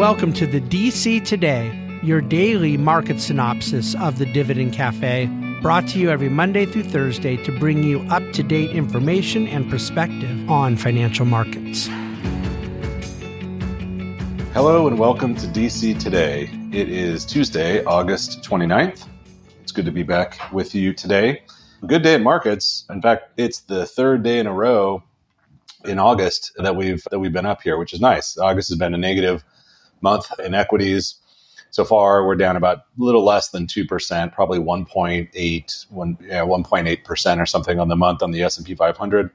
Welcome to the DC Today, your daily market synopsis of the Dividend Cafe, brought to you every Monday through Thursday to bring you up to date information and perspective on financial markets. Hello and welcome to DC Today. It is Tuesday, August 29th. It's good to be back with you today. Good day in markets. In fact, it's the third day in a row in August that we've that we've been up here, which is nice. August has been a negative month in equities. So far, we're down about a little less than 2%, probably 1.8, 1, yeah, 1.8% or something on the month on the S&P 500.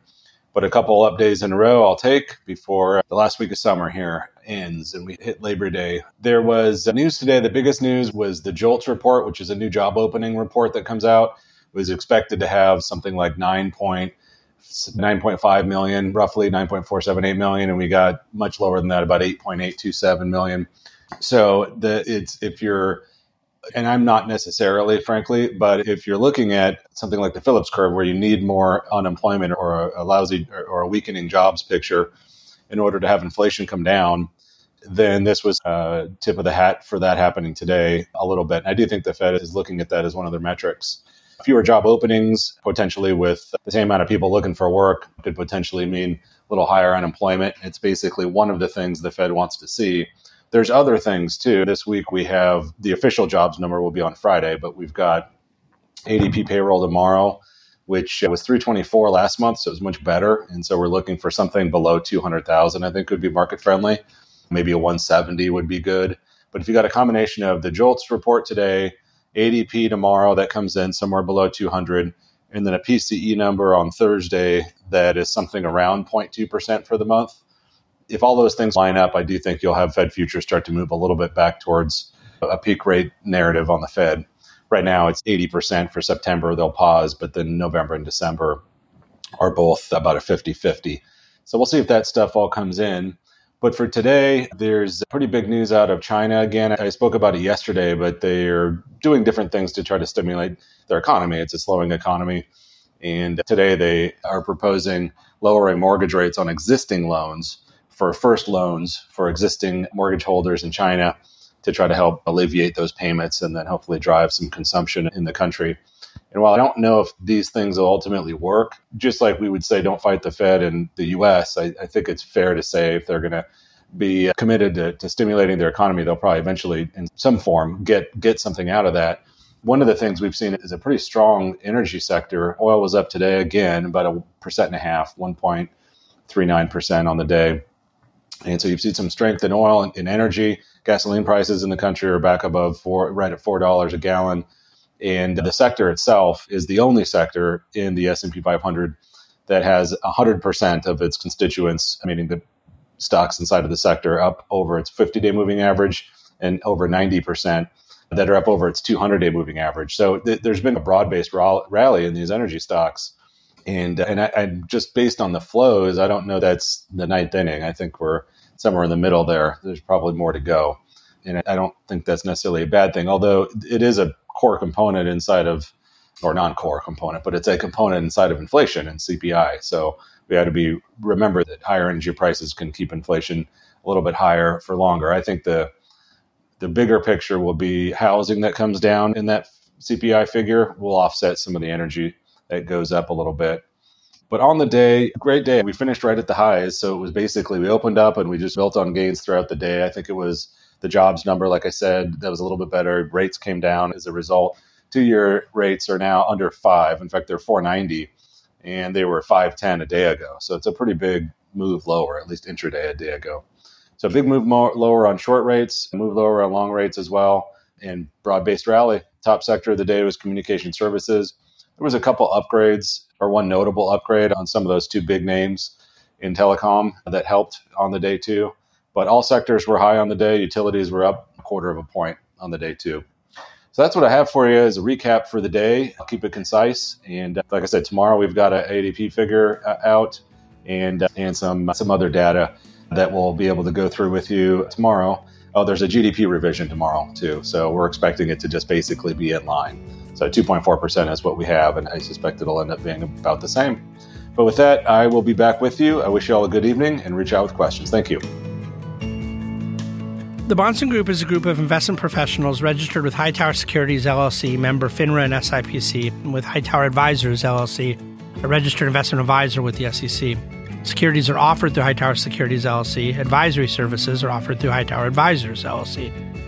But a couple up days in a row I'll take before the last week of summer here ends and we hit Labor Day. There was news today. The biggest news was the JOLTS report, which is a new job opening report that comes out. It was expected to have something like 9 point 9.5 million, roughly 9.478 million, and we got much lower than that, about 8.827 million. So the it's if you're and I'm not necessarily, frankly, but if you're looking at something like the Phillips curve, where you need more unemployment or a, lousy or a weakening jobs picture in order to have inflation come down, then this was a tip of the hat for that happening today a little bit. And I do think the Fed is looking at that as one of their metrics fewer job openings, potentially with the same amount of people looking for work, could potentially mean a little higher unemployment. It's basically one of the things the Fed wants to see. There's other things too. This week we have the official jobs number will be on Friday, but we've got ADP payroll tomorrow, which was 324 last month, so it was much better. And so we're looking for something below 200,000. I think would be market friendly. Maybe a 170 would be good. But if you got a combination of the JOLTS report today, ADP tomorrow that comes in somewhere below 200, and then a PCE number on Thursday that is something around 0.2% for the month. If all those things line up, I do think you'll have Fed futures start to move a little bit back towards a peak rate narrative on the Fed. Right now, it's 80% for September. They'll pause, but then November and December are both about a 50 50. So we'll see if that stuff all comes in. But for today, there's pretty big news out of China again. I spoke about it yesterday, but they're doing different things to try to stimulate their economy. It's a slowing economy. And today they are proposing lowering mortgage rates on existing loans for first loans for existing mortgage holders in China to try to help alleviate those payments and then hopefully drive some consumption in the country. And while I don't know if these things will ultimately work, just like we would say, don't fight the Fed in the US, I, I think it's fair to say if they're going to be uh, committed to, to stimulating their economy, they'll probably eventually, in some form, get get something out of that. One of the things we've seen is a pretty strong energy sector. Oil was up today again, about a percent and a half, 1.39% on the day. And so you've seen some strength in oil and in energy. Gasoline prices in the country are back above four, right at four dollars a gallon and the sector itself is the only sector in the S&P 500 that has 100% of its constituents, meaning the stocks inside of the sector, up over its 50-day moving average and over 90% that are up over its 200-day moving average. So th- there's been a broad-based rally in these energy stocks. And, and I, I, just based on the flows, I don't know that's the ninth inning. I think we're somewhere in the middle there. There's probably more to go. And I don't think that's necessarily a bad thing, although it is a core component inside of, or non-core component, but it's a component inside of inflation and CPI. So we had to be remember that higher energy prices can keep inflation a little bit higher for longer. I think the the bigger picture will be housing that comes down in that CPI figure will offset some of the energy that goes up a little bit. But on the day, great day. We finished right at the highs. So it was basically we opened up and we just built on gains throughout the day. I think it was the jobs number, like I said, that was a little bit better. Rates came down as a result. Two year rates are now under five. In fact, they're 490 and they were 510 a day ago. So it's a pretty big move lower, at least intraday a day ago. So big move more, lower on short rates, move lower on long rates as well, and broad based rally. Top sector of the day was communication services. There was a couple upgrades or one notable upgrade on some of those two big names in telecom that helped on the day too. But all sectors were high on the day. Utilities were up a quarter of a point on the day too. So that's what I have for you as a recap for the day. I'll keep it concise. And uh, like I said, tomorrow we've got an ADP figure uh, out and uh, and some some other data that we'll be able to go through with you tomorrow. Oh, there's a GDP revision tomorrow too. So we're expecting it to just basically be in line. So 2.4% is what we have, and I suspect it'll end up being about the same. But with that, I will be back with you. I wish you all a good evening and reach out with questions. Thank you. The Bahnsen Group is a group of investment professionals registered with Hightower Securities LLC, member FINRA and SIPC, and with Hightower Advisors LLC, a registered investment advisor with the SEC. Securities are offered through Hightower Securities LLC. Advisory services are offered through Hightower Advisors LLC.